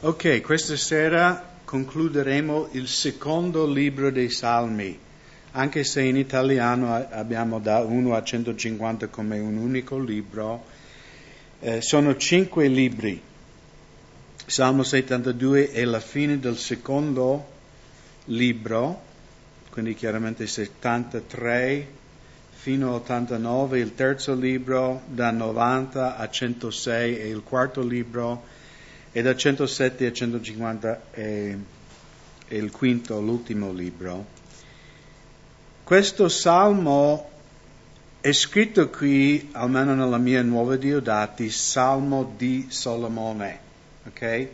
Ok, questa sera concluderemo il secondo libro dei Salmi, anche se in italiano abbiamo da 1 a 150 come un unico libro. Eh, sono cinque libri. Salmo 72 è la fine del secondo libro, quindi chiaramente 73 fino all'89 il terzo libro, da 90 a 106 è il quarto libro e da 107 a 150 è, è il quinto, l'ultimo libro. Questo salmo è scritto qui, almeno nella mia nuova Diodati, Salmo di Solomone. ok?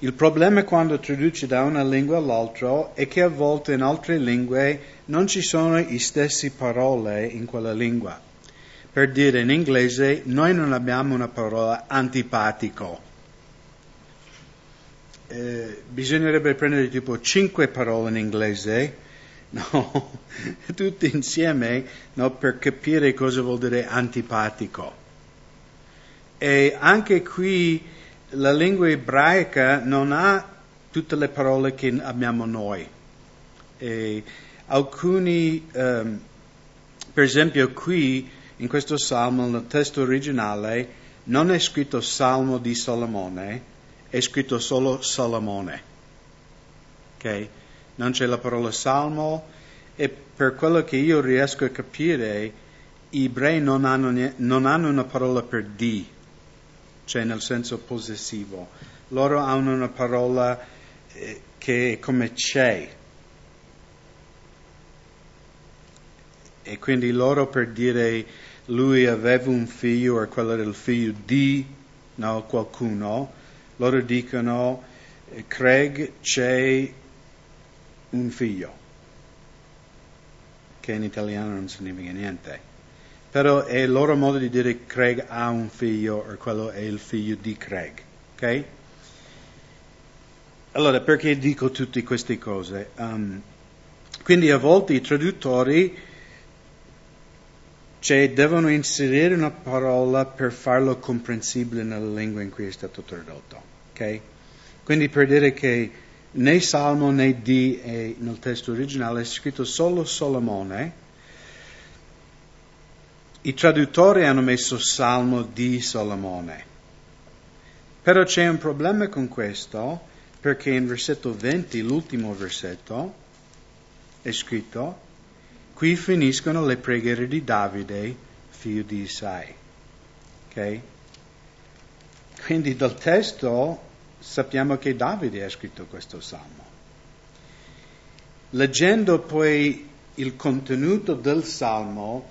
Il problema quando traduce da una lingua all'altra è che a volte in altre lingue non ci sono le stesse parole in quella lingua. Per dire in inglese, noi non abbiamo una parola antipatico. Eh, bisognerebbe prendere tipo cinque parole in inglese, no, tutte insieme, no, per capire cosa vuol dire antipatico. E anche qui la lingua ebraica non ha tutte le parole che abbiamo noi. E alcuni, um, per esempio qui in questo salmo, nel testo originale, non è scritto Salmo di Salomone, è scritto solo Salomone. Okay? Non c'è la parola Salmo e per quello che io riesco a capire, gli ebrei non hanno, non hanno una parola per di cioè nel senso possessivo. Loro hanno una parola eh, che è come c'è. E quindi loro per dire lui aveva un figlio o quello era il figlio di no, qualcuno, loro dicono eh, Craig c'è un figlio, che in italiano non significa niente però è il loro modo di dire Craig ha un figlio o quello è il figlio di Craig. Ok? Allora, perché dico tutte queste cose? Um, quindi a volte i traduttori cioè, devono inserire una parola per farlo comprensibile nella lingua in cui è stato tradotto. Okay? Quindi per dire che né Salmo né Di nel testo originale è scritto solo Solomone, i traduttori hanno messo Salmo di Solomone. Però c'è un problema con questo, perché in versetto 20, l'ultimo versetto, è scritto, qui finiscono le preghiere di Davide, figlio di Isai. Ok? Quindi dal testo sappiamo che Davide ha scritto questo salmo. Leggendo poi il contenuto del salmo,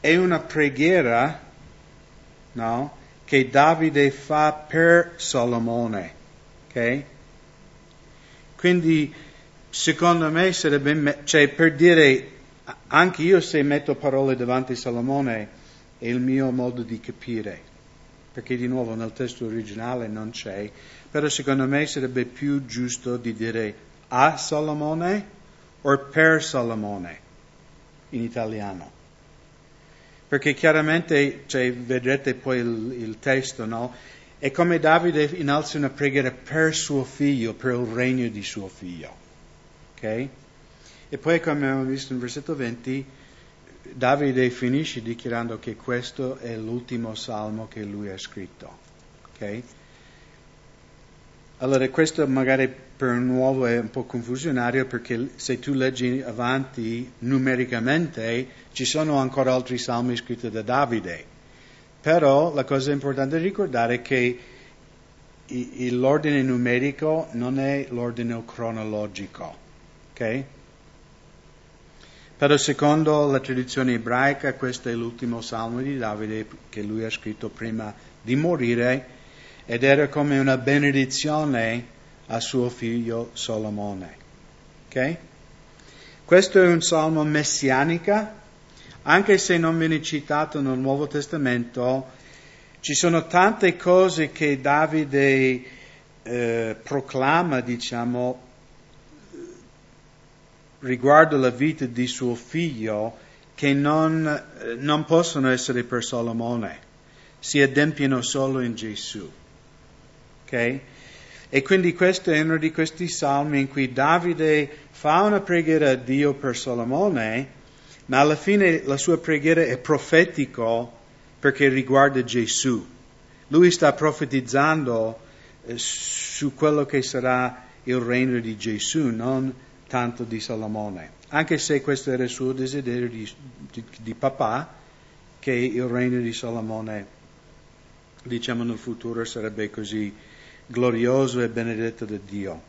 è una preghiera no, che Davide fa per Salomone. Okay? Quindi, secondo me, sarebbe, cioè, per dire, anche io se metto parole davanti a Salomone, è il mio modo di capire, perché di nuovo nel testo originale non c'è, però secondo me sarebbe più giusto di dire a Salomone o per Salomone in italiano perché chiaramente cioè, vedrete poi il, il testo, no? È come Davide innalza una preghiera per suo figlio, per il regno di suo figlio. Ok? E poi, come abbiamo visto in versetto 20, Davide finisce dichiarando che questo è l'ultimo salmo che lui ha scritto. Ok? Allora, questo magari per un nuovo è un po' confusionario perché se tu leggi avanti numericamente ci sono ancora altri salmi scritti da Davide. Però la cosa importante da ricordare è che l'ordine numerico non è l'ordine cronologico. Però secondo la tradizione ebraica questo è l'ultimo salmo di Davide che lui ha scritto prima di morire ed era come una benedizione a suo figlio Solomone. Okay? Questo è un salmo messianico, anche se non viene citato nel Nuovo Testamento, ci sono tante cose che Davide eh, proclama, diciamo, riguardo la vita di suo figlio che non, non possono essere per Solomone, si adempiono solo in Gesù. Ok? E quindi questo è uno di questi salmi in cui Davide fa una preghiera a Dio per Solomone, ma alla fine la sua preghiera è profetico perché riguarda Gesù. Lui sta profetizzando eh, su quello che sarà il regno di Gesù, non tanto di Salomone. Anche se questo era il suo desiderio di, di, di papà, che il regno di Salomone, diciamo nel futuro, sarebbe così glorioso e benedetto da Dio.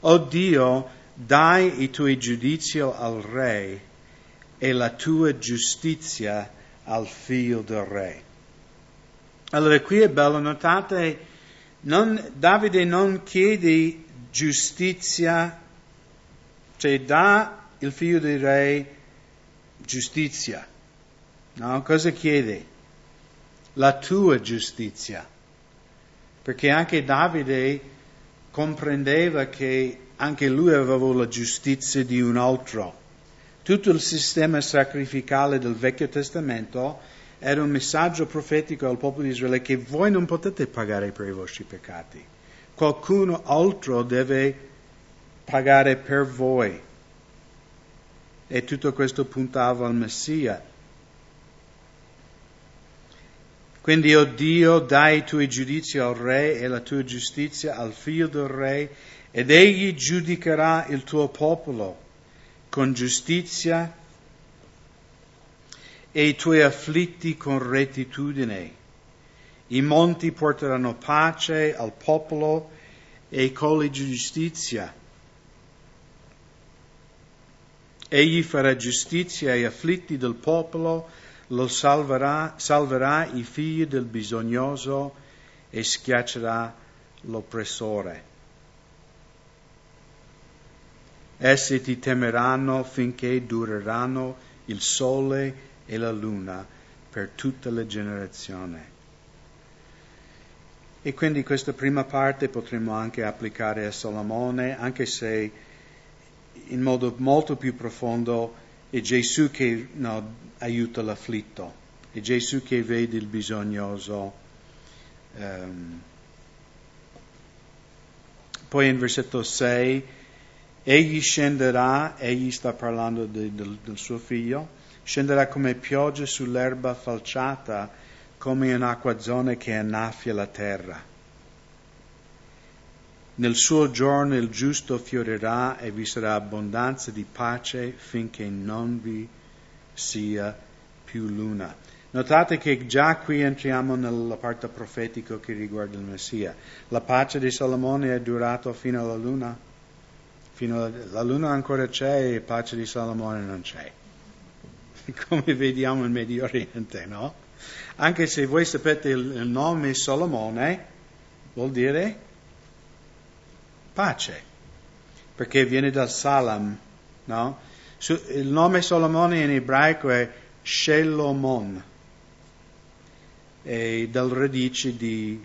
O Dio, dai i tuoi giudizi al re e la tua giustizia al figlio del re. Allora qui è bello, notate, non, Davide non chiede giustizia, cioè dà il figlio del re giustizia. No? Cosa chiede? La tua giustizia. Perché anche Davide comprendeva che anche lui aveva la giustizia di un altro. Tutto il sistema sacrificale del Vecchio Testamento era un messaggio profetico al popolo di Israele che voi non potete pagare per i vostri peccati. Qualcuno altro deve pagare per voi. E tutto questo puntava al Messia. Quindi, o oh Dio, dai i tuoi giudizi al re e la tua giustizia al figlio del re, ed egli giudicherà il tuo popolo con giustizia e i tuoi afflitti con rettitudine. I monti porteranno pace al popolo e i colli giustizia. Egli farà giustizia ai afflitti del popolo, lo salverà, salverà i figli del bisognoso e schiaccerà l'oppressore. Essi ti temeranno finché dureranno il sole e la luna per tutte le generazioni. E quindi questa prima parte potremmo anche applicare a Salomone, anche se in modo molto più profondo è Gesù che no, aiuta l'afflitto, è Gesù che vede il bisognoso. Um, poi in versetto 6, egli scenderà, egli sta parlando de, de, del suo figlio, scenderà come pioggia sull'erba falciata, come un'acquazzone che annaffia la terra. Nel suo giorno il giusto fiorirà e vi sarà abbondanza di pace finché non vi sia più luna. Notate che già qui entriamo nella parte profetica che riguarda il Messia. La pace di Salomone è durata fino alla luna. Fino alla, la luna ancora c'è e la pace di Salomone non c'è. come vediamo in Medio Oriente, no? Anche se voi sapete il, il nome Solomone, vuol dire pace, perché viene dal Salam, no? il nome Solomone in ebraico è Shelomon, e dal radice di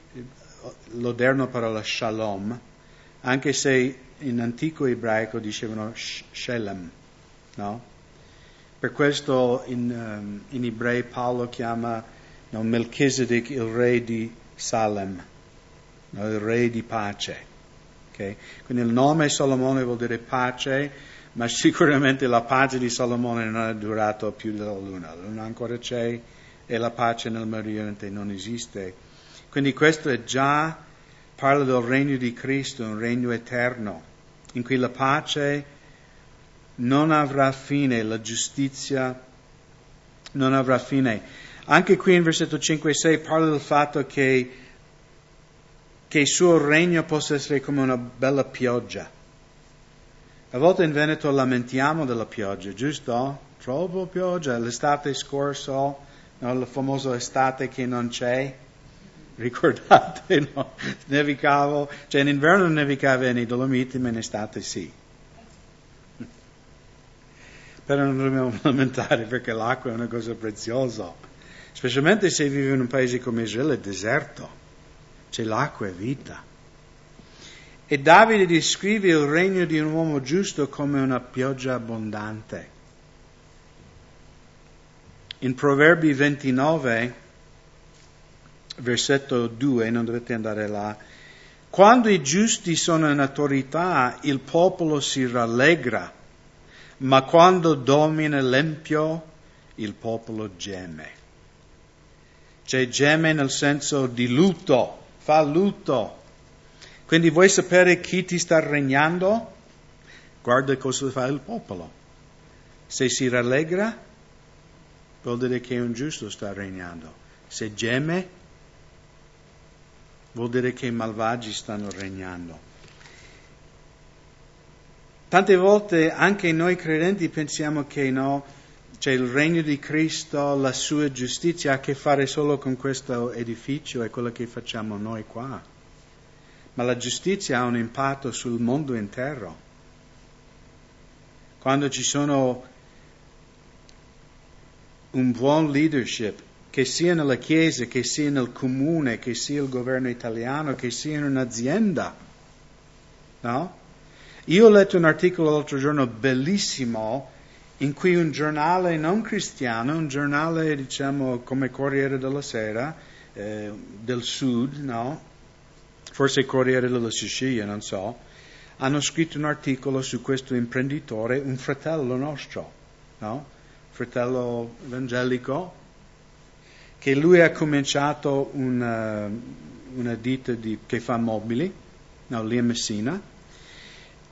l'odierno parola Shalom, anche se in antico ebraico dicevano Shelem, no? Per questo in, um, in ebrei Paolo chiama no, Melchizedek il re di Salem, no, il re di pace. Okay? Quindi il nome Salomone vuol dire pace, ma sicuramente la pace di Salomone non è durata più della luna. La luna ancora c'è e la pace nel Medio Oriente non esiste. Quindi questo è già, parla del regno di Cristo, un regno eterno, in cui la pace non avrà fine, la giustizia non avrà fine. Anche qui in versetto 5 e 6 parla del fatto che, che il suo regno possa essere come una bella pioggia. A volte in Veneto lamentiamo della pioggia, giusto? Troppo pioggia, l'estate scorsa, no, la famosa estate che non c'è. Ricordate, no? Nevicavo, cioè in inverno nevicava nei Dolomiti, ma in estate sì però non dobbiamo lamentare perché l'acqua è una cosa preziosa, specialmente se vivi in un paese come Israele, deserto, c'è l'acqua e vita. E Davide descrive il regno di un uomo giusto come una pioggia abbondante. In Proverbi 29, versetto 2, non dovete andare là, Quando i giusti sono in autorità, il popolo si rallegra, ma quando domina l'empio, il popolo geme. C'è geme nel senso di lutto, fa lutto. Quindi vuoi sapere chi ti sta regnando? Guarda cosa fa il popolo. Se si rallegra, vuol dire che un giusto sta regnando. Se geme, vuol dire che i malvagi stanno regnando. Tante volte anche noi credenti pensiamo che no, cioè il regno di Cristo, la sua giustizia ha a che fare solo con questo edificio e quello che facciamo noi qua. Ma la giustizia ha un impatto sul mondo intero. Quando ci sono un buon leadership, che sia nella Chiesa, che sia nel comune, che sia il governo italiano, che sia in un'azienda. No? Io ho letto un articolo l'altro giorno bellissimo in cui un giornale non cristiano, un giornale diciamo come Corriere della Sera eh, del Sud, no? forse Corriere della Sicilia, non so, hanno scritto un articolo su questo imprenditore, un fratello nostro, no? fratello evangelico, che lui ha cominciato una, una ditta di, che fa mobili, no, lì a Messina,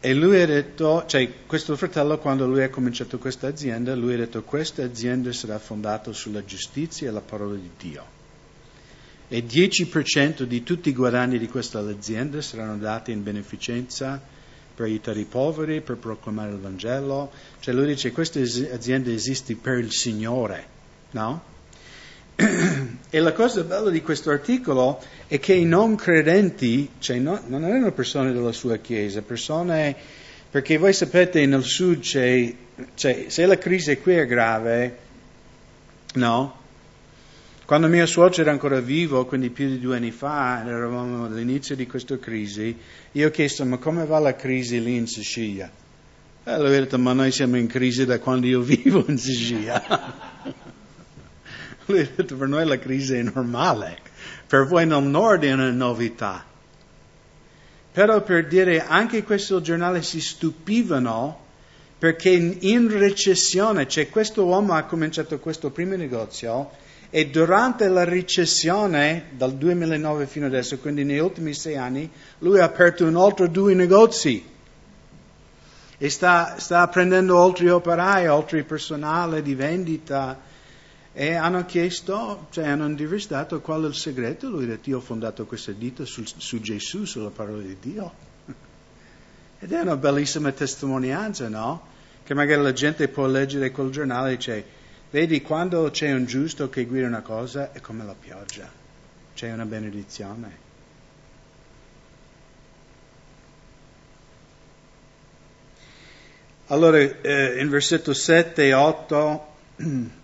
e lui ha detto, cioè questo fratello quando lui ha cominciato questa azienda, lui ha detto questa azienda sarà fondata sulla giustizia e la parola di Dio. E 10% di tutti i guadagni di questa azienda saranno dati in beneficenza per aiutare i poveri, per proclamare il Vangelo. Cioè lui dice questa azienda esiste per il Signore, no? E la cosa bella di questo articolo è che i non credenti, cioè no, non erano persone della sua chiesa, persone, perché voi sapete nel sud c'è, cioè, se la crisi qui è grave, no? Quando mio suocero era ancora vivo, quindi più di due anni fa, eravamo all'inizio di questa crisi, io ho chiesto ma come va la crisi lì in Sicilia? E lui ha detto ma noi siamo in crisi da quando io vivo in Sicilia. Lui ha detto per noi la crisi è normale, per voi nel nord è una novità. Però per dire anche questo giornale si stupivano perché in recessione, cioè questo uomo ha cominciato questo primo negozio e durante la recessione dal 2009 fino adesso, quindi negli ultimi sei anni, lui ha aperto un altro due negozi e sta, sta prendendo altri operai, altri personale di vendita e hanno chiesto, cioè hanno intervistato qual è il segreto. Lui ha detto: Io ho fondato questa ditta su, su Gesù, sulla parola di Dio. Ed è una bellissima testimonianza, no? Che magari la gente può leggere quel giornale e dice: Vedi, quando c'è un giusto che guida una cosa è come la pioggia, c'è una benedizione. Allora, eh, in versetto 7 e 8.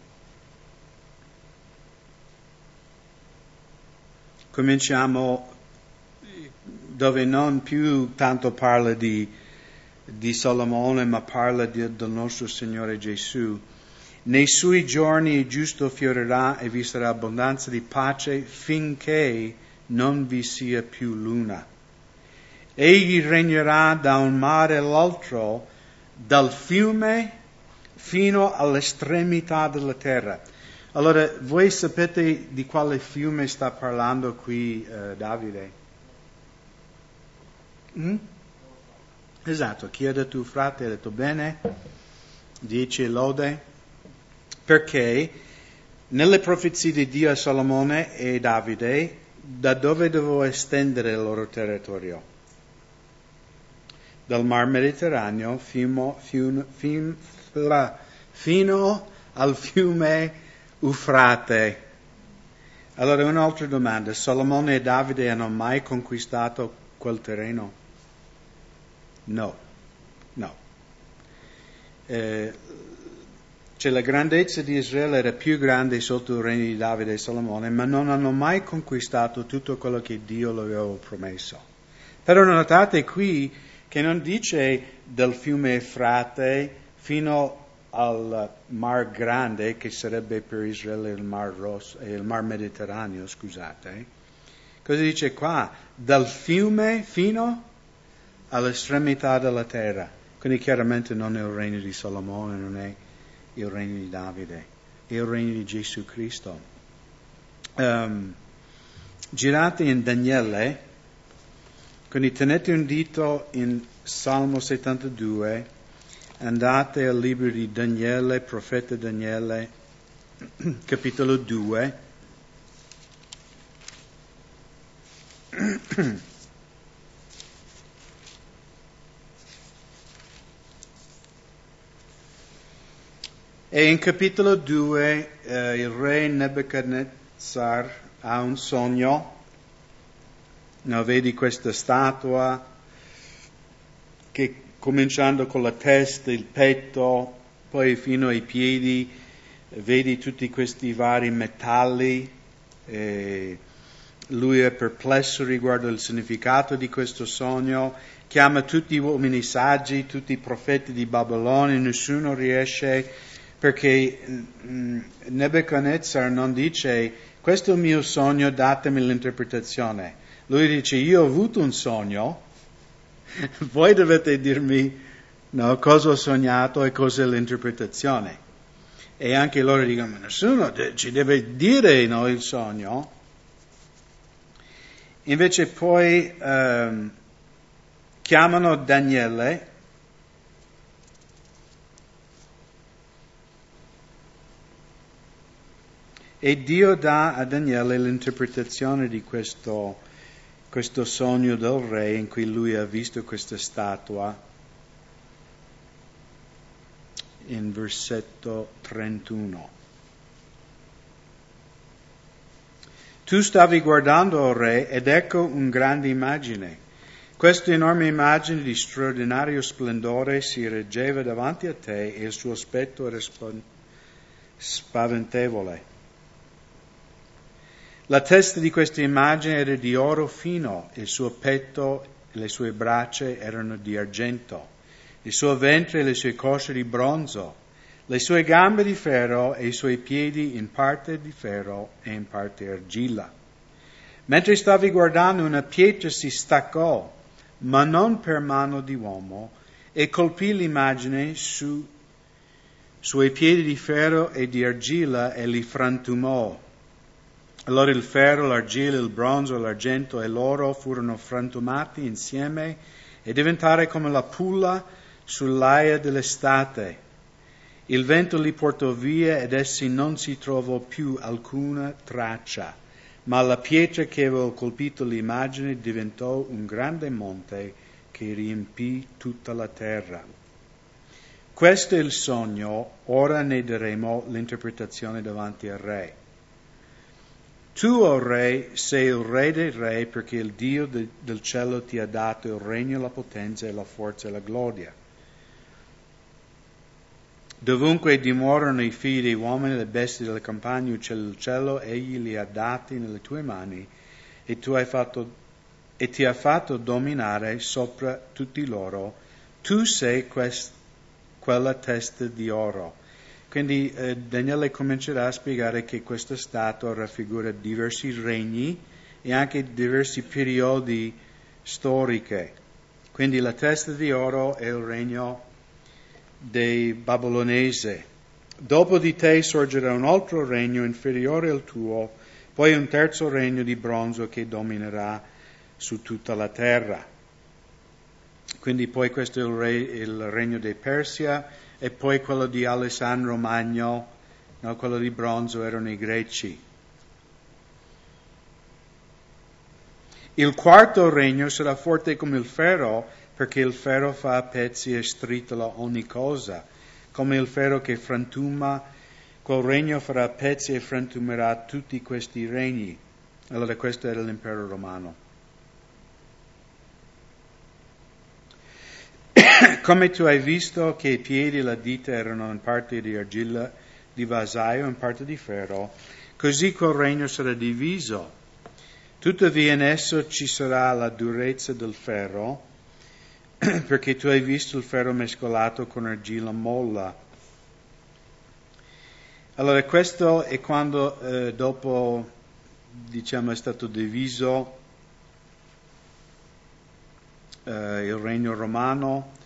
cominciamo dove non più tanto parla di, di Salomone, ma parla di, del nostro Signore Gesù. Nei suoi giorni il giusto fiorirà e vi sarà abbondanza di pace finché non vi sia più luna. Egli regnerà da un mare all'altro, dal fiume fino all'estremità della terra. Allora, voi sapete di quale fiume sta parlando qui eh, Davide? Mm? Esatto, chi ha detto frate ha detto bene, dice lode, perché nelle profezie di Dio a Salomone e Davide, da dove dovevo estendere il loro territorio? Dal mar Mediterraneo fino, fino, fino al fiume Ufrate. Allora un'altra domanda, Salomone e Davide hanno mai conquistato quel terreno? No, no. Eh, cioè la grandezza di Israele era più grande sotto il regno di Davide e Salomone, ma non hanno mai conquistato tutto quello che Dio loro aveva promesso. Però notate qui che non dice del fiume Efrate fino al Mar Grande, che sarebbe per Israele il Mar, Rosso, eh, il Mar Mediterraneo, scusate. Cosa dice qua? Dal fiume fino all'estremità della terra. Quindi chiaramente non è il regno di Salomone, non è il regno di Davide, è il regno di Gesù Cristo. Um, girate in Daniele, quindi tenete un dito in Salmo 72, andate al libro di Daniele, profeta Daniele, capitolo 2. E in capitolo 2 eh, il re Nebuchadnezzar ha un sogno, no, vedi questa statua che cominciando con la testa, il petto, poi fino ai piedi, vedi tutti questi vari metalli, eh, lui è perplesso riguardo il significato di questo sogno, chiama tutti gli uomini saggi, tutti i profeti di Babilonia, nessuno riesce perché mm, Nebuchadnezzar non dice questo è il mio sogno, datemi l'interpretazione. Lui dice io ho avuto un sogno, voi dovete dirmi no, cosa ho sognato e cos'è l'interpretazione. E anche loro dicono, ma nessuno ci deve dire no, il sogno. Invece poi um, chiamano Daniele E Dio dà a Daniele l'interpretazione di questo, questo sogno del re in cui lui ha visto questa statua in versetto 31. Tu stavi guardando, o re, ed ecco un grande immagine. Questa enorme immagine di straordinario splendore si reggeva davanti a te e il suo aspetto era spaventevole. La testa di questa immagine era di oro fino, il suo petto e le sue braccia erano di argento, il suo ventre e le sue cosce di bronzo, le sue gambe di ferro e i suoi piedi in parte di ferro e in parte argilla. Mentre stavi guardando una pietra si staccò, ma non per mano di uomo, e colpì l'immagine su, suoi piedi di ferro e di argilla e li frantumò allora il ferro, l'argilla, il bronzo, l'argento e l'oro furono frantumati insieme e diventare come la pulla sull'aia dell'estate. Il vento li portò via ed essi non si trovò più alcuna traccia, ma la pietra che aveva colpito l'immagine diventò un grande monte che riempì tutta la terra. Questo è il sogno, ora ne daremo l'interpretazione davanti al re. Tu, o oh Re, sei il Re dei Re perché il Dio de, del cielo ti ha dato il regno, la potenza e la forza e la gloria. Dovunque dimorano i figli dei uomini, le bestie delle campagne, uccelli del cielo, egli li ha dati nelle tue mani e, tu fatto, e ti ha fatto dominare sopra tutti loro. Tu sei quest, quella testa di oro quindi eh, Daniele comincerà a spiegare che questa statua raffigura diversi regni e anche diversi periodi storici. Quindi la testa di oro è il regno dei Babilonesi. Dopo di te sorgerà un altro regno inferiore al tuo, poi un terzo regno di bronzo che dominerà su tutta la terra. Quindi poi questo è il, re, il regno dei Persia, e poi quello di Alessandro Magno, no, quello di bronzo erano i greci. Il quarto regno sarà forte come il ferro, perché il ferro fa a pezzi e stritola ogni cosa, come il ferro che frantuma, quel regno farà a pezzi e frantumerà tutti questi regni. Allora questo era l'impero romano. Come tu hai visto che i piedi e la dita erano in parte di argilla, di vasaio, in parte di ferro, così quel regno sarà diviso. Tuttavia in esso ci sarà la durezza del ferro, perché tu hai visto il ferro mescolato con argilla molla. Allora questo è quando eh, dopo diciamo è stato diviso eh, il regno romano.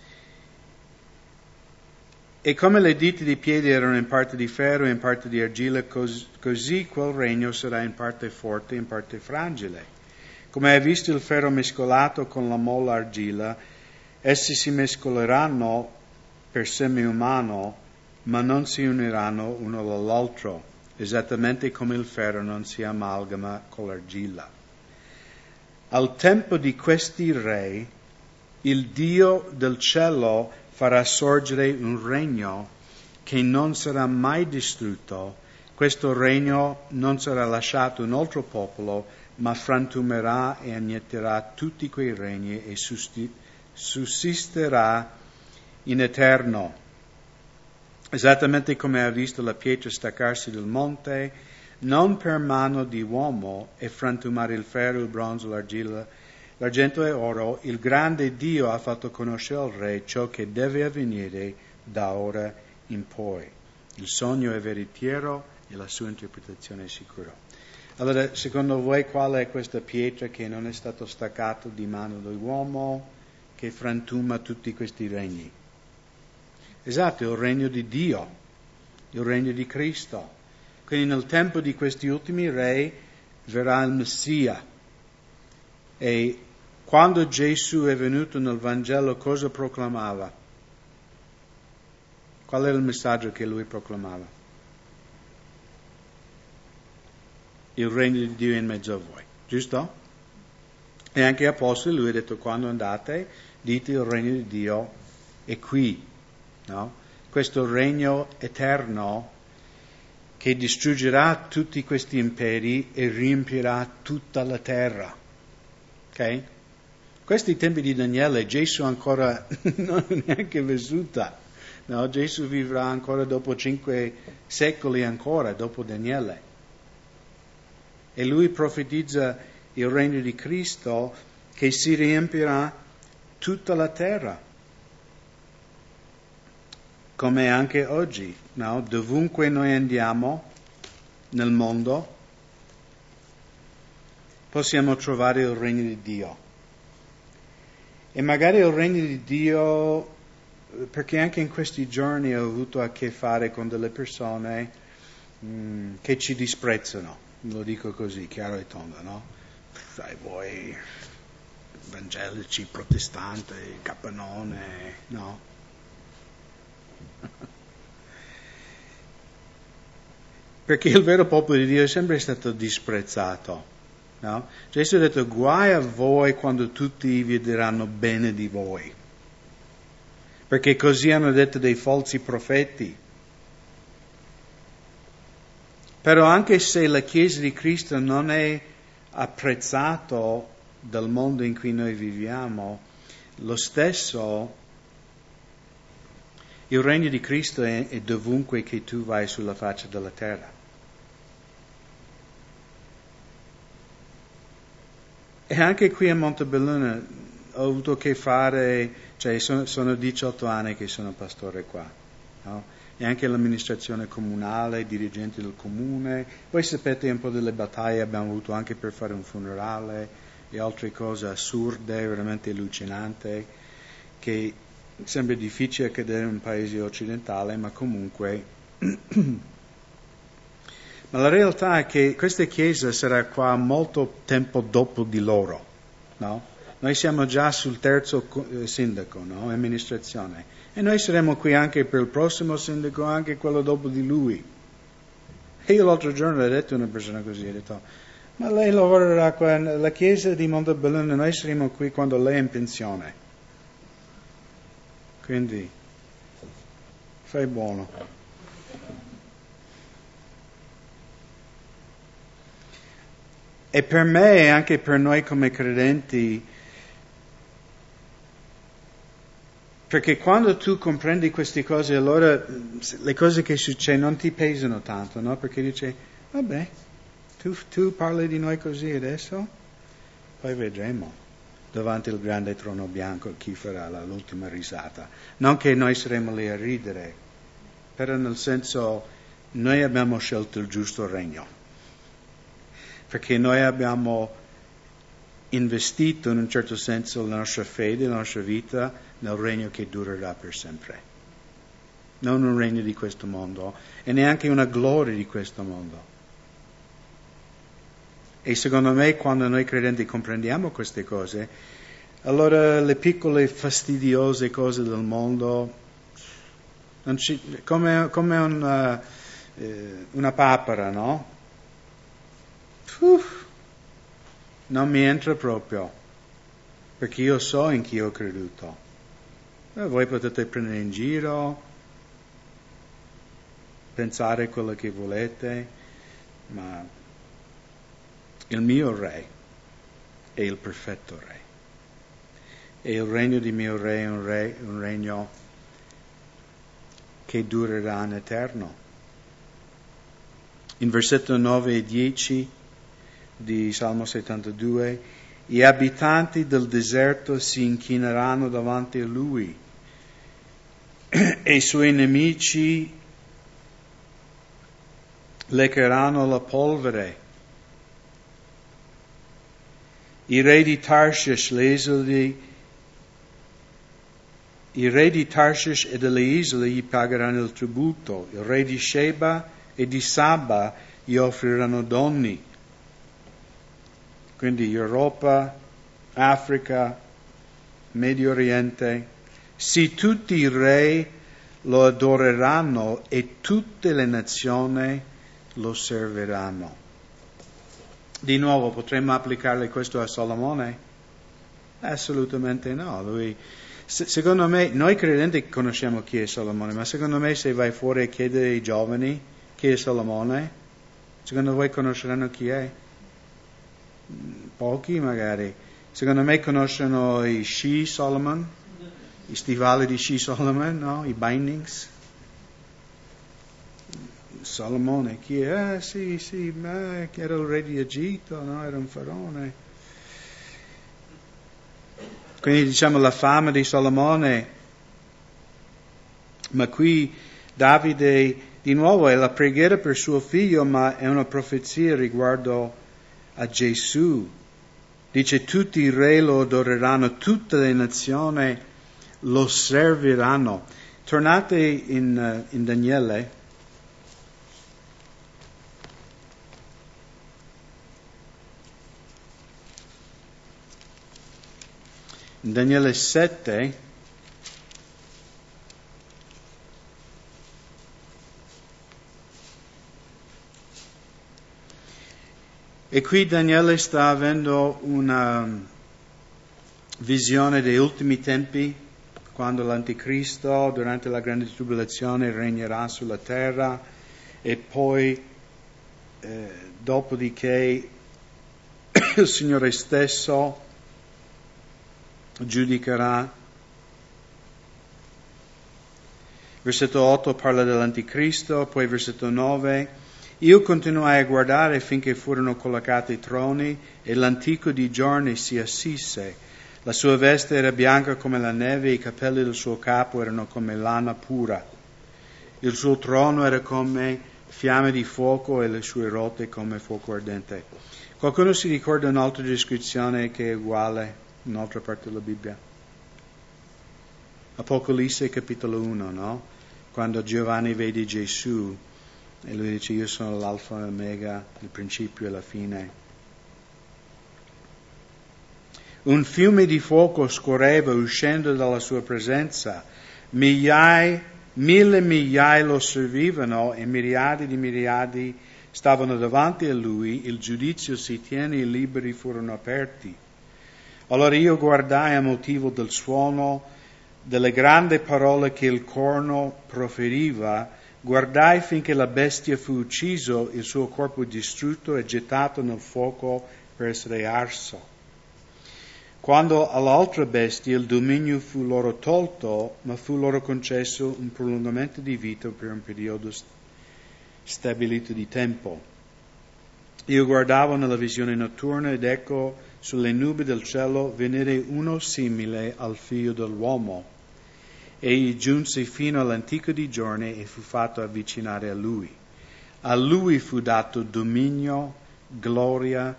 E come le dita di piedi erano in parte di ferro e in parte di argilla, cos- così quel regno sarà in parte forte e in parte fragile. Come hai visto il ferro mescolato con la molla argilla, essi si mescoleranno per semi umano, ma non si uniranno uno all'altro, esattamente come il ferro non si amalgama con l'argilla. Al tempo di questi re, il Dio del cielo farà sorgere un regno che non sarà mai distrutto. Questo regno non sarà lasciato un altro popolo, ma frantumerà e annienterà tutti quei regni e sussisterà in eterno. Esattamente come ha visto la pietra staccarsi dal monte, non per mano di uomo e frantumare il ferro, il bronzo, l'argilla, l'argento e oro, il grande Dio ha fatto conoscere al re ciò che deve avvenire da ora in poi. Il sogno è veritiero e la sua interpretazione è sicura. Allora, secondo voi qual è questa pietra che non è stata staccata di mano dell'uomo, che frantuma tutti questi regni? Esatto, il regno di Dio, il regno di Cristo. Quindi nel tempo di questi ultimi re verrà il Messia. E quando Gesù è venuto nel Vangelo cosa proclamava? Qual era il messaggio che lui proclamava? Il regno di Dio è in mezzo a voi, giusto? E anche Apostoli lui ha detto quando andate dite il regno di Dio è qui, no? Questo regno eterno che distruggerà tutti questi imperi e riempirà tutta la terra. Ok? Questi tempi di Daniele Gesù ancora non è neanche vissuta. No, Gesù vivrà ancora dopo cinque secoli ancora, dopo Daniele. E lui profetizza il regno di Cristo che si riempirà tutta la terra come anche oggi, no? dovunque noi andiamo nel mondo, possiamo trovare il regno di Dio. E magari il regno di Dio, perché anche in questi giorni ho avuto a che fare con delle persone mh, mm, che ci disprezzano, lo dico così, chiaro e tondo, no? Sai voi, evangelici, protestanti, capanone, no? Perché il vero popolo di Dio è sempre stato disprezzato. No? Gesù ha detto guai a voi quando tutti vi diranno bene di voi. Perché così hanno detto dei falsi profeti. Però anche se la Chiesa di Cristo non è apprezzato dal mondo in cui noi viviamo, lo stesso il regno di Cristo è, è dovunque che tu vai sulla faccia della terra. E anche qui a Montebelluna ho avuto a che fare, cioè sono, sono 18 anni che sono pastore qua, no? e anche l'amministrazione comunale, dirigenti del comune. Voi sapete un po' delle battaglie abbiamo avuto anche per fare un funerale e altre cose assurde, veramente allucinanti, che sembra difficile accadere in un paese occidentale, ma comunque... ma la realtà è che questa chiesa sarà qua molto tempo dopo di loro, no? Noi siamo già sul terzo eh, sindaco, no? Amministrazione. E noi saremo qui anche per il prossimo sindaco, anche quello dopo di lui. E io l'altro giorno ho detto a una persona così, ho detto, ma lei lavorerà qua, la chiesa di Montebelluna, noi saremo qui quando lei è in pensione. Quindi fai buono. E per me e anche per noi come credenti, perché quando tu comprendi queste cose, allora le cose che succedono non ti pesano tanto, no? Perché dici, vabbè, tu, tu parli di noi così adesso, poi vedremo davanti al grande trono bianco chi farà l'ultima risata. Non che noi saremo lì a ridere, però nel senso noi abbiamo scelto il giusto regno, perché noi abbiamo investito in un certo senso la nostra fede, la nostra vita nel regno che durerà per sempre. Non un regno di questo mondo e neanche una gloria di questo mondo. E secondo me quando noi credenti comprendiamo queste cose, allora le piccole fastidiose cose del mondo, ci, come, come una, eh, una papera, no? Uff, non mi entra proprio, perché io so in chi ho creduto. E voi potete prendere in giro, pensare quello che volete, ma il mio re è il perfetto re. E il regno di mio re è un, re, un regno che durerà in eterno. In versetto 9 e 10 di Salmo 72, gli abitanti del deserto si inchineranno davanti a lui e i suoi nemici leccheranno la polvere. I re di Tarshish, le isole, i re di Tarshish e delle isole gli pagheranno il tributo, il re di Sheba e di Saba gli offriranno donni quindi Europa, Africa, Medio Oriente, sì tutti i re lo adoreranno e tutte le nazioni lo serviranno. Di nuovo potremmo applicarle questo a Salomone? Assolutamente no. Lui, secondo me, noi credenti conosciamo chi è Salomone, ma secondo me se vai fuori a chiedere ai giovani chi è Salomone, secondo voi conosceranno chi è? Pochi magari, secondo me conoscono i sci Solomon, i stivali di sci Solomon, no? i bindings. Salomone, chi è? Eh sì, sì, ma era il re di Egitto, no? Era un faraone. Quindi diciamo la fama di Salomone, ma qui Davide di nuovo è la preghiera per suo figlio, ma è una profezia riguardo a Gesù. Dice tutti i re lo adoreranno, tutte le nazioni lo serviranno. Tornate in, uh, in Daniele. In Daniele 7 E qui Daniele sta avendo una visione degli ultimi tempi, quando l'Anticristo durante la grande tribolazione regnerà sulla terra e poi eh, dopodiché il Signore stesso giudicherà. Versetto 8 parla dell'Anticristo, poi versetto 9 io continuai a guardare finché furono collocati i troni e l'antico di giorni si assisse. La sua veste era bianca come la neve, i capelli del suo capo erano come lana pura. Il suo trono era come fiamme di fuoco e le sue rotte come fuoco ardente. Qualcuno si ricorda un'altra descrizione che è uguale in un'altra parte della Bibbia? Apocalisse capitolo 1, no? Quando Giovanni vede Gesù e lui dice io sono l'alfa e l'omega, il principio e la fine. Un fiume di fuoco scorreva uscendo dalla sua presenza, migliaia, mille migliaia lo servivano e miriadi di miriadi stavano davanti a lui, il giudizio si tiene, i libri furono aperti. Allora io guardai a motivo del suono, delle grandi parole che il corno proferiva, Guardai finché la bestia fu ucciso, il suo corpo distrutto e gettato nel fuoco per essere arso. Quando all'altra bestia il dominio fu loro tolto, ma fu loro concesso un prolungamento di vita per un periodo stabilito di tempo. Io guardavo nella visione notturna ed ecco sulle nubi del cielo venire uno simile al figlio dell'uomo Egli giunse fino all'antico di giorni e fu fatto avvicinare a lui. A lui fu dato dominio, gloria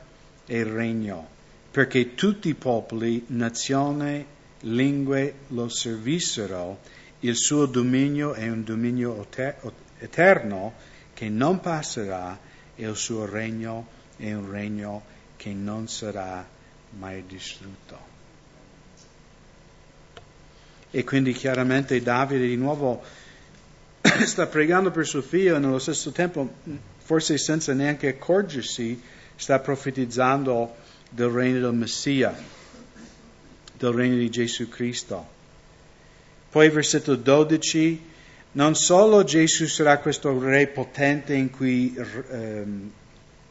e regno, perché tutti i popoli, nazioni, lingue lo servissero. Il suo dominio è un dominio eterno che non passerà e il suo regno è un regno che non sarà mai distrutto. E quindi chiaramente Davide di nuovo sta pregando per suo figlio e nello stesso tempo, forse senza neanche accorgersi, sta profetizzando del regno del Messia, del regno di Gesù Cristo. Poi versetto 12, non solo Gesù sarà questo re potente in cui ehm,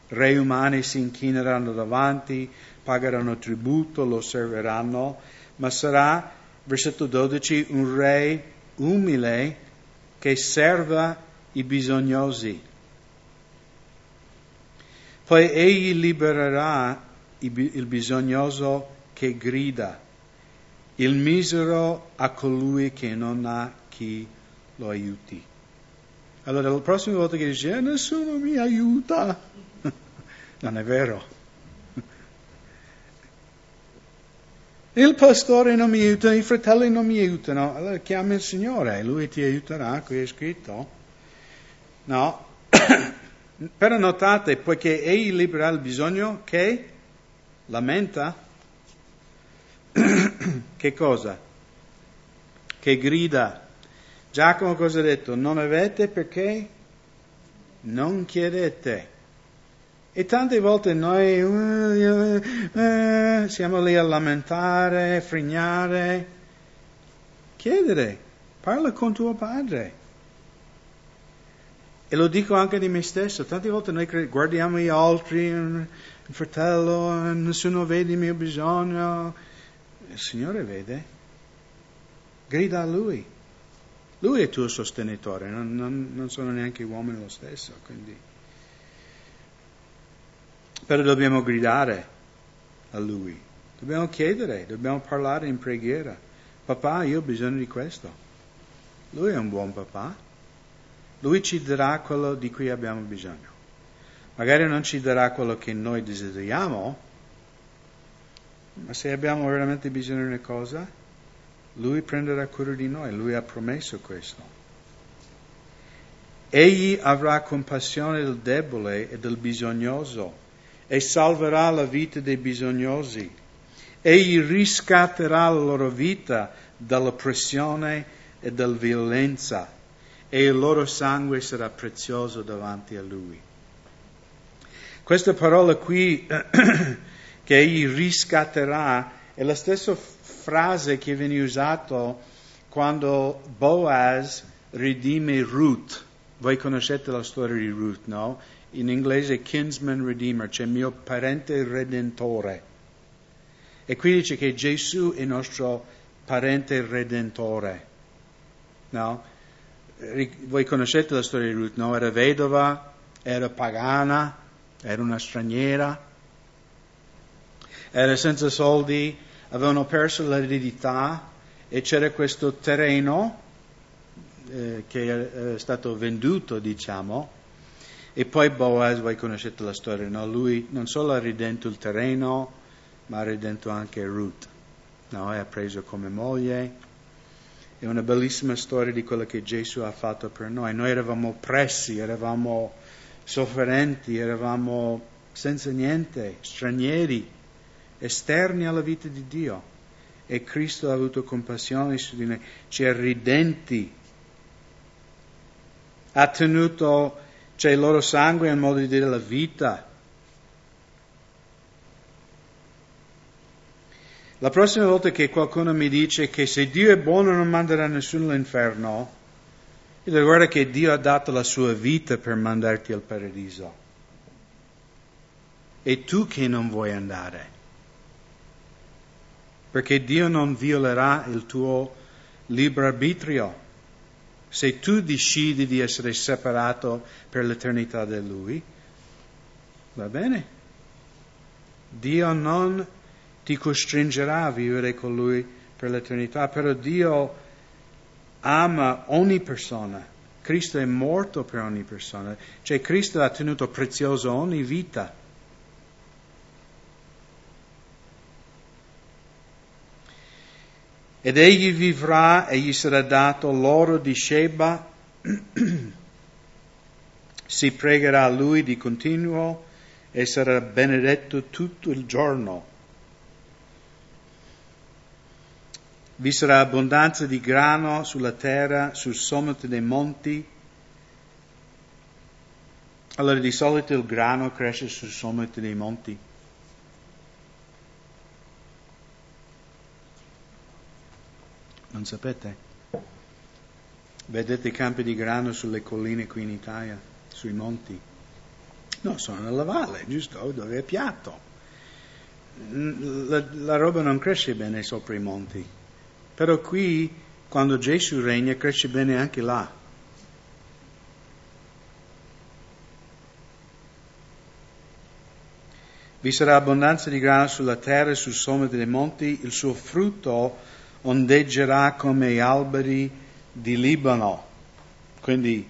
re umani si inchineranno davanti, pagheranno tributo, lo serviranno, ma sarà, versetto 12, un re umile che serva i bisognosi. Poi egli libererà il bisognoso che grida, il misero a colui che non ha chi lo aiuti. Allora la prossima volta che dice eh, nessuno mi aiuta, non è vero. Il pastore non mi aiuta, i fratelli non mi aiutano, allora chiama il Signore, lui ti aiuterà, qui è scritto. No, però notate, poiché egli libera il bisogno che lamenta, che cosa? Che grida. Giacomo cosa ha detto? Non avete perché non chiedete. E tante volte noi uh, uh, siamo lì a lamentare, frignare. Chiedere, parla con tuo padre. E lo dico anche di me stesso, tante volte noi guardiamo gli altri, un fratello, nessuno vede il mio bisogno. Il Signore vede. Grida a Lui. Lui è il tuo sostenitore, non, non, non sono neanche uomini lo stesso. Quindi. Però dobbiamo gridare a Lui, dobbiamo chiedere, dobbiamo parlare in preghiera. Papà, io ho bisogno di questo. Lui è un buon papà. Lui ci darà quello di cui abbiamo bisogno. Magari non ci darà quello che noi desideriamo, ma se abbiamo veramente bisogno di una cosa, Lui prenderà cura di noi, Lui ha promesso questo. Egli avrà compassione del debole e del bisognoso e salverà la vita dei bisognosi. Egli riscatterà la loro vita dall'oppressione e dalla violenza e il loro sangue sarà prezioso davanti a lui. Questa parola qui, che egli riscatterà, è la stessa frase che viene usata quando Boaz redime Ruth. Voi conoscete la storia di Ruth, no? In inglese kinsman redeemer, cioè mio parente redentore. E qui dice che Gesù è nostro parente redentore. No? voi conoscete la storia di Ruth, no? Era vedova, era pagana, era una straniera, era senza soldi, avevano perso l'eredità e c'era questo terreno eh, che è stato venduto, diciamo, e poi Boaz, voi conoscete la storia, no? Lui non solo ha ridento il terreno, ma ha ridento anche Ruth, no? E ha preso come moglie è una bellissima storia di quello che Gesù ha fatto per noi. Noi eravamo oppressi, eravamo sofferenti, eravamo senza niente, stranieri, esterni alla vita di Dio. E Cristo ha avuto compassione su di noi, ci ha ridenti, ha tenuto, cioè il loro sangue in modo di dire la vita La prossima volta che qualcuno mi dice che se Dio è buono non manderà nessuno all'inferno, io dico guarda che Dio ha dato la sua vita per mandarti al paradiso. E tu che non vuoi andare. Perché Dio non violerà il tuo libero arbitrio. Se tu decidi di essere separato per l'eternità da Lui, va bene. Dio non ti costringerà a vivere con Lui per l'eternità, però Dio ama ogni persona. Cristo è morto per ogni persona, cioè Cristo ha tenuto prezioso ogni vita. Ed egli vivrà e gli sarà dato l'oro di Sheba, si pregherà a lui di continuo e sarà benedetto tutto il giorno. Vi sarà abbondanza di grano sulla terra, sul sommo dei monti. Allora di solito il grano cresce sul sommo dei monti. Non sapete? Vedete i campi di grano sulle colline qui in Italia, sui monti? No, sono nella valle, giusto? Dove è piatto. La, la roba non cresce bene sopra i monti. Però qui, quando Gesù regna, cresce bene anche là. Vi sarà abbondanza di grano sulla terra e sul sommo dei monti, il suo frutto ondeggerà come gli alberi di Libano. Quindi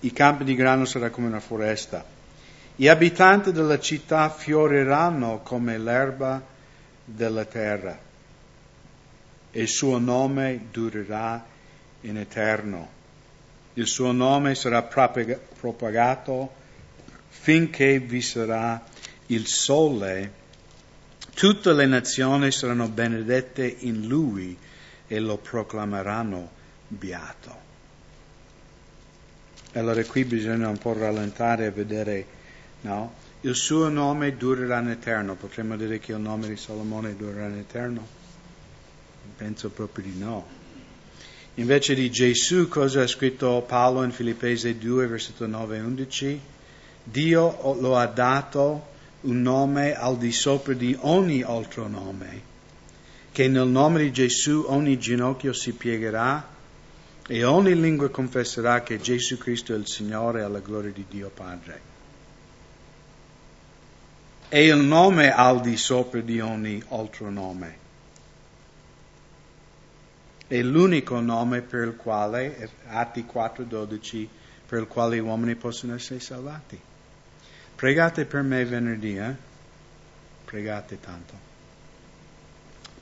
i campi di grano saranno come una foresta. Gli abitanti della città fioriranno come l'erba della terra e il suo nome durerà in eterno. Il suo nome sarà propagato finché vi sarà il sole. Tutte le nazioni saranno benedette in lui e lo proclameranno beato. Allora qui bisogna un po' rallentare e vedere, no? Il suo nome durerà in eterno. Potremmo dire che il nome di Salomone durerà in eterno? Penso proprio di no. Invece di Gesù, cosa ha scritto Paolo in Filippesi 2, versetto 9 e 11? Dio lo ha dato un nome al di sopra di ogni altro nome, che nel nome di Gesù ogni ginocchio si piegherà e ogni lingua confesserà che Gesù Cristo è il Signore alla gloria di Dio Padre. È il nome al di sopra di ogni altro nome è l'unico nome per il quale, Atti 4.12, per il quale gli uomini possono essere salvati. Pregate per me venerdì, eh? Pregate tanto.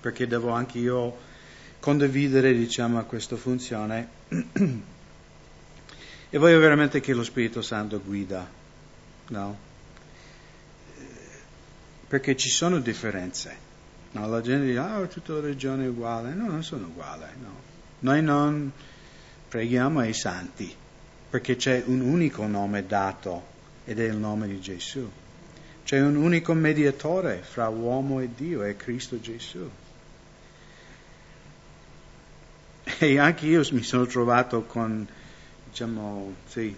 Perché devo anche io condividere, diciamo, questa funzione. e voglio veramente che lo Spirito Santo guida, no? Perché ci sono differenze. No, la gente dice, ah, tutte le regioni è uguale. No, non sono uguali, no. Noi non preghiamo ai santi, perché c'è un unico nome dato, ed è il nome di Gesù. C'è un unico mediatore fra uomo e Dio, è Cristo Gesù. E anche io mi sono trovato con, diciamo, sì,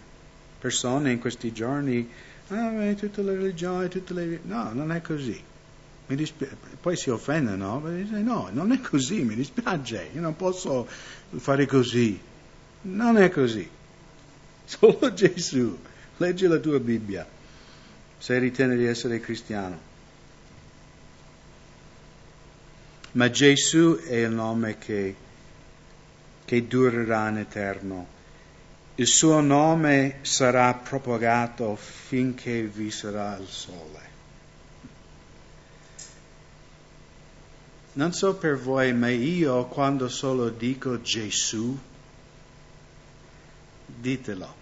persone in questi giorni, ah, tutte le religioni, tutte le... No, non è così mi dispiace, poi si offendono, no, non è così, mi dispiace, io non posso fare così. Non è così. Solo Gesù. Leggi la tua Bibbia se ritieni di essere cristiano. Ma Gesù è il nome che, che durerà in eterno. Il suo nome sarà propagato finché vi sarà il sole. Non so per voi, ma io quando solo dico Gesù, ditelo,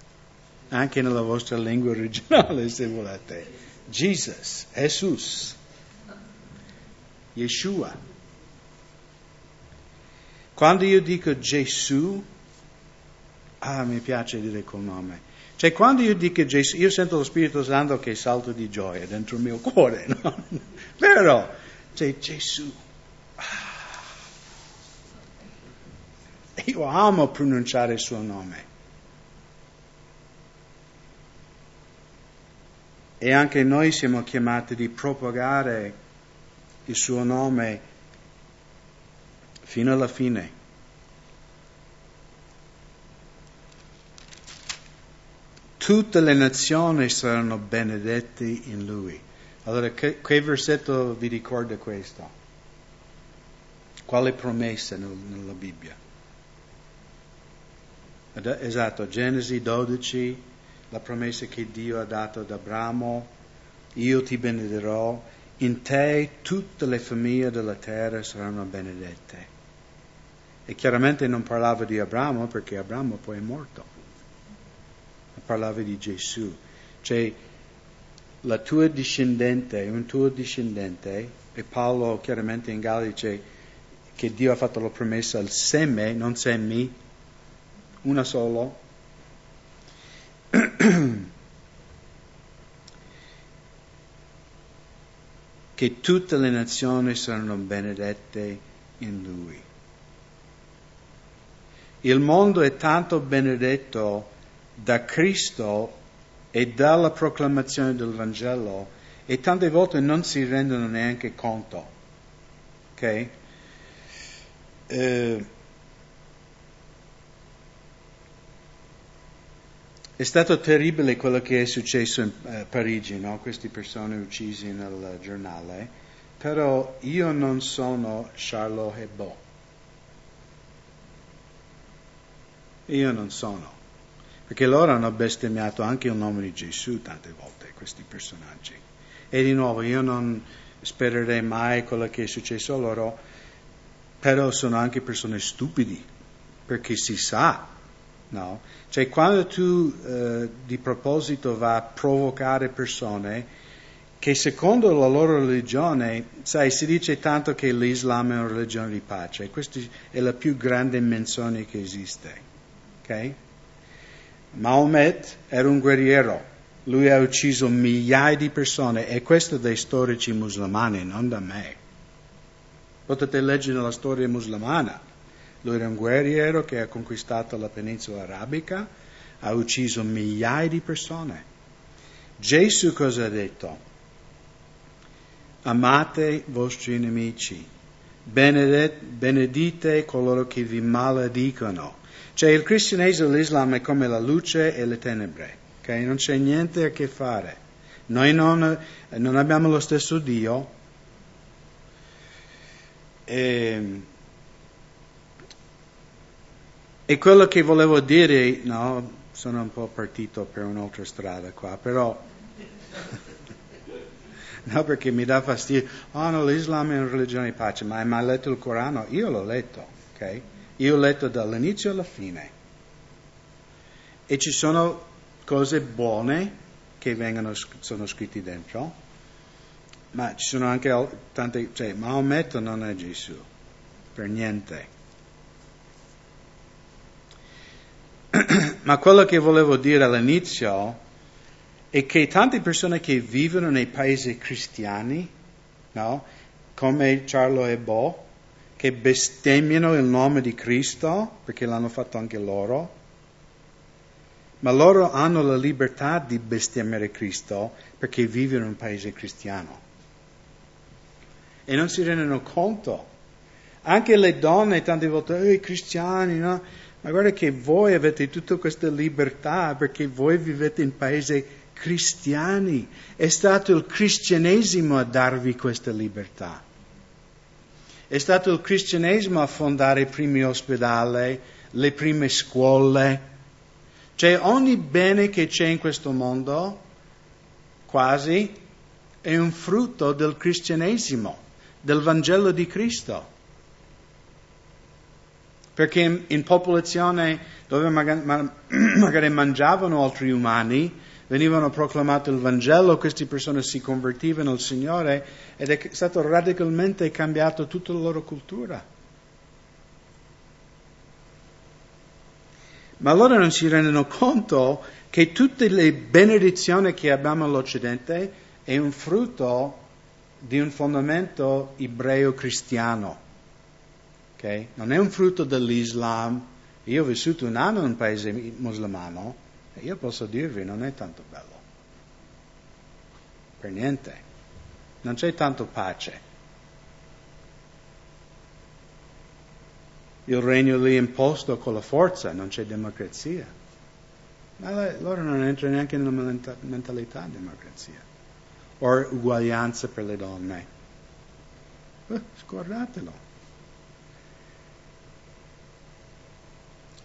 anche nella vostra lingua originale se volete. Jesus, Jesus, Yeshua. Quando io dico Gesù, ah, mi piace dire quel nome. Cioè, quando io dico Gesù, io sento lo Spirito Santo che salta di gioia dentro il mio cuore, no? Vero? Cioè, Gesù. Io amo pronunciare il suo nome. E anche noi siamo chiamati di propagare il suo nome fino alla fine. Tutte le nazioni saranno benedette in lui. Allora, che, che versetto vi ricorda questo? Quale promessa nella Bibbia? Esatto, Genesi 12, la promessa che Dio ha dato ad Abramo, io ti benederò, in te tutte le famiglie della terra saranno benedette. E chiaramente non parlava di Abramo perché Abramo poi è morto. Parlava di Gesù. Cioè, la tua discendente, un tuo discendente, e Paolo chiaramente in Galli dice che Dio ha fatto la promessa al seme, non semi, una solo. che tutte le nazioni saranno benedette in Lui. Il mondo è tanto benedetto da Cristo e dalla proclamazione del Vangelo e tante volte non si rendono neanche conto. Ok? Eh, è stato terribile quello che è successo in eh, Parigi, no? queste persone uccise nel giornale, però io non sono Charles Hebdo. Io non sono. Perché loro hanno bestemmiato anche il nome di Gesù tante volte, questi personaggi. E di nuovo, io non spererei mai quello che è successo a loro, però sono anche persone stupidi, perché si sa, no? Cioè, quando tu eh, di proposito va a provocare persone che secondo la loro religione, sai, si dice tanto che l'Islam è una religione di pace, questa è la più grande menzione che esiste, ok? Maomet era un guerriero, lui ha ucciso migliaia di persone e questo dai storici musulmani, non da me. Potete leggere la storia musulmana. Lui era un guerriero che ha conquistato la penisola arabica, ha ucciso migliaia di persone. Gesù cosa ha detto? Amate i vostri nemici, benedite coloro che vi maledicono cioè il cristianesimo e l'Islam è come la luce e le tenebre, ok? Non c'è niente a che fare. Noi non, non abbiamo lo stesso Dio. E, e quello che volevo dire, no, sono un po' partito per un'altra strada qua, però no, perché mi dà fastidio. Oh no, l'Islam è una religione di pace, ma hai mai letto il Corano? Io l'ho letto, ok? Io ho letto dall'inizio alla fine e ci sono cose buone che vengono, sono scritte dentro, ma ci sono anche tante, cioè Maometto non è Gesù, per niente. ma quello che volevo dire all'inizio è che tante persone che vivono nei paesi cristiani, no? come Charlo e Bo, che bestemmiano il nome di Cristo, perché l'hanno fatto anche loro, ma loro hanno la libertà di bestemmiare Cristo perché vivono in un paese cristiano. E non si rendono conto. Anche le donne tante volte, eh, i cristiani, no? Ma guarda che voi avete tutta questa libertà perché voi vivete in paesi cristiani. È stato il cristianesimo a darvi questa libertà. È stato il cristianesimo a fondare i primi ospedali, le prime scuole. Cioè ogni bene che c'è in questo mondo, quasi, è un frutto del cristianesimo, del Vangelo di Cristo. Perché in, in popolazione dove magari, magari mangiavano altri umani, venivano proclamato il Vangelo, queste persone si convertivano al Signore ed è stato radicalmente cambiato tutta la loro cultura. Ma loro non si rendono conto che tutte le benedizioni che abbiamo all'Occidente è un frutto di un fondamento ebreo-cristiano. Okay? Non è un frutto dell'Islam. Io ho vissuto un anno in un paese musulmano io posso dirvi, non è tanto bello. Per niente. Non c'è tanto pace. Il regno lì è imposto con la forza, non c'è democrazia. Ma loro non entrano neanche nella mentalità di democrazia. O uguaglianza per le donne. Uh, scordatelo.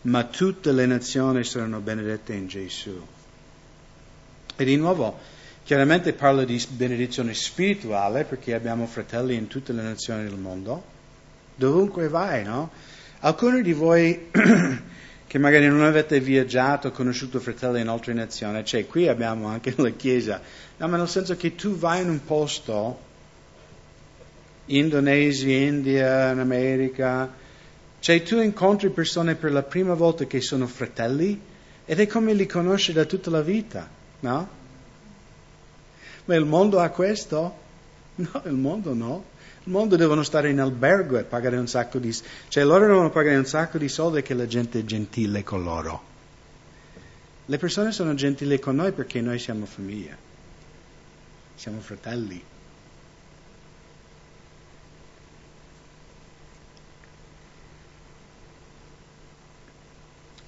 Ma tutte le nazioni saranno benedette in Gesù. E di nuovo, chiaramente parlo di benedizione spirituale perché abbiamo fratelli in tutte le nazioni del mondo. Dovunque vai, no? Alcuni di voi che magari non avete viaggiato, conosciuto fratelli in altre nazioni, cioè qui abbiamo anche la Chiesa, no, ma nel senso che tu vai in un posto, Indonesia, India, in America, cioè tu incontri persone per la prima volta che sono fratelli ed è come li conosci da tutta la vita, no? Ma il mondo ha questo? No, il mondo no. Il mondo devono stare in albergo e pagare un sacco di. Cioè loro devono pagare un sacco di soldi che la gente è gentile con loro. Le persone sono gentili con noi perché noi siamo famiglia. Siamo fratelli.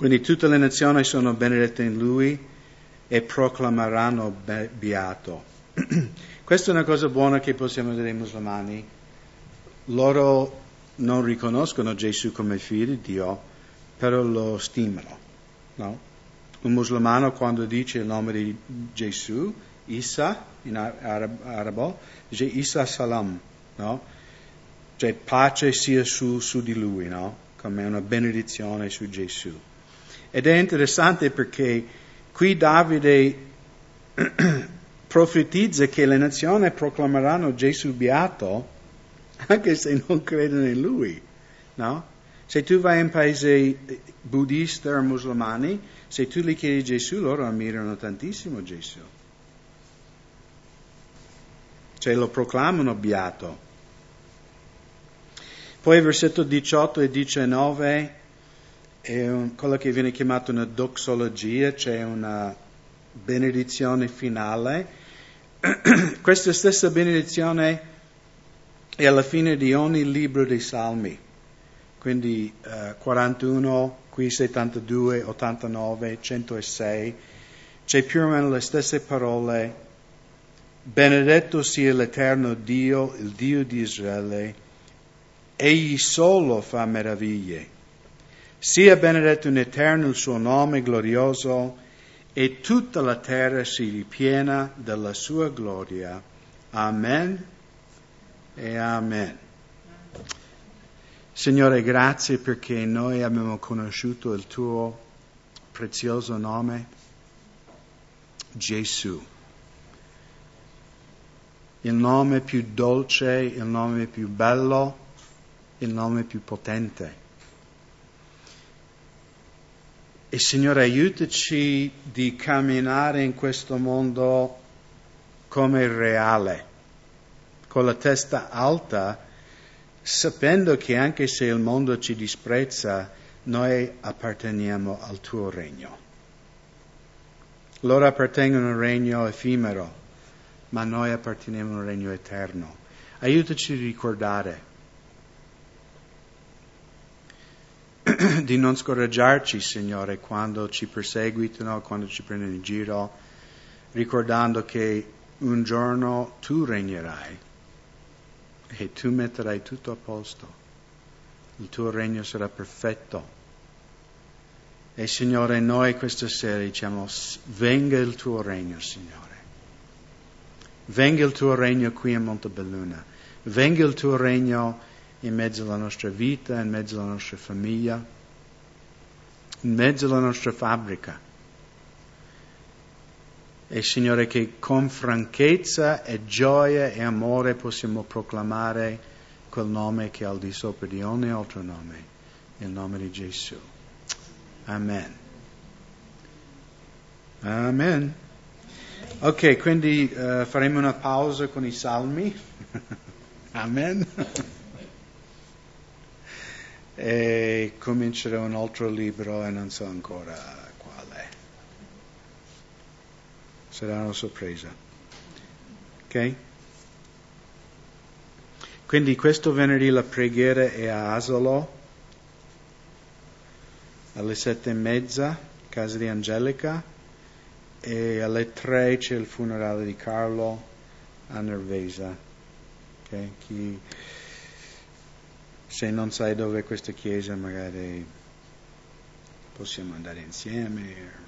Quindi tutte le nazioni sono benedette in Lui e proclameranno beato. Questa è una cosa buona che possiamo dire ai musulmani loro non riconoscono Gesù come figlio di Dio, però lo stimano. No? Un musulmano quando dice il nome di Gesù, Isa in arabo, dice Isa Salam, no? cioè pace sia su, su di lui, no? come una benedizione su Gesù. Ed è interessante perché qui Davide profetizza che le nazioni proclameranno Gesù beato anche se non credono in lui, no? Se tu vai in paesi buddisti o musulmani, se tu gli chiedi Gesù, loro ammirano tantissimo Gesù. Cioè lo proclamano beato. Poi versetto 18 e 19 è un, quello che viene chiamato una doxologia, cioè una benedizione finale. Questa stessa benedizione e alla fine di ogni libro dei Salmi, quindi eh, 41, qui 72, 89, 106, c'è più o meno le stesse parole. Benedetto sia l'eterno Dio, il Dio di Israele, egli solo fa meraviglie. Sia benedetto in eterno il suo nome glorioso e tutta la terra si ripiena della sua gloria. Amen e amen. Signore, grazie perché noi abbiamo conosciuto il tuo prezioso nome, Gesù. Il nome più dolce, il nome più bello, il nome più potente. E Signore, aiutaci di camminare in questo mondo come reale con la testa alta, sapendo che anche se il mondo ci disprezza, noi apparteniamo al tuo regno. Loro appartengono al regno effimero, ma noi apparteniamo al regno eterno. Aiutaci a ricordare di non scoraggiarci, Signore, quando ci perseguitano, quando ci prendono in giro, ricordando che un giorno tu regnerai e tu metterai tutto a posto. Il tuo regno sarà perfetto. E Signore, noi questa sera diciamo, venga il tuo regno, Signore. Venga il tuo regno qui a Montebelluna. Venga il tuo regno in mezzo alla nostra vita, in mezzo alla nostra famiglia, in mezzo alla nostra fabbrica e Signore che con franchezza e gioia e amore possiamo proclamare quel nome che è al di sopra di ogni altro nome, il nome di Gesù. Amen. Amen. Ok, quindi uh, faremo una pausa con i salmi. Amen. e comincerò un altro libro e non so ancora sarà una sorpresa. Ok? Quindi questo venerdì la preghiera è a Asolo alle sette e mezza, casa di Angelica, e alle tre c'è il funerale di Carlo a Nervesa. Okay? Chi, se non sai dove è questa chiesa, magari possiamo andare insieme.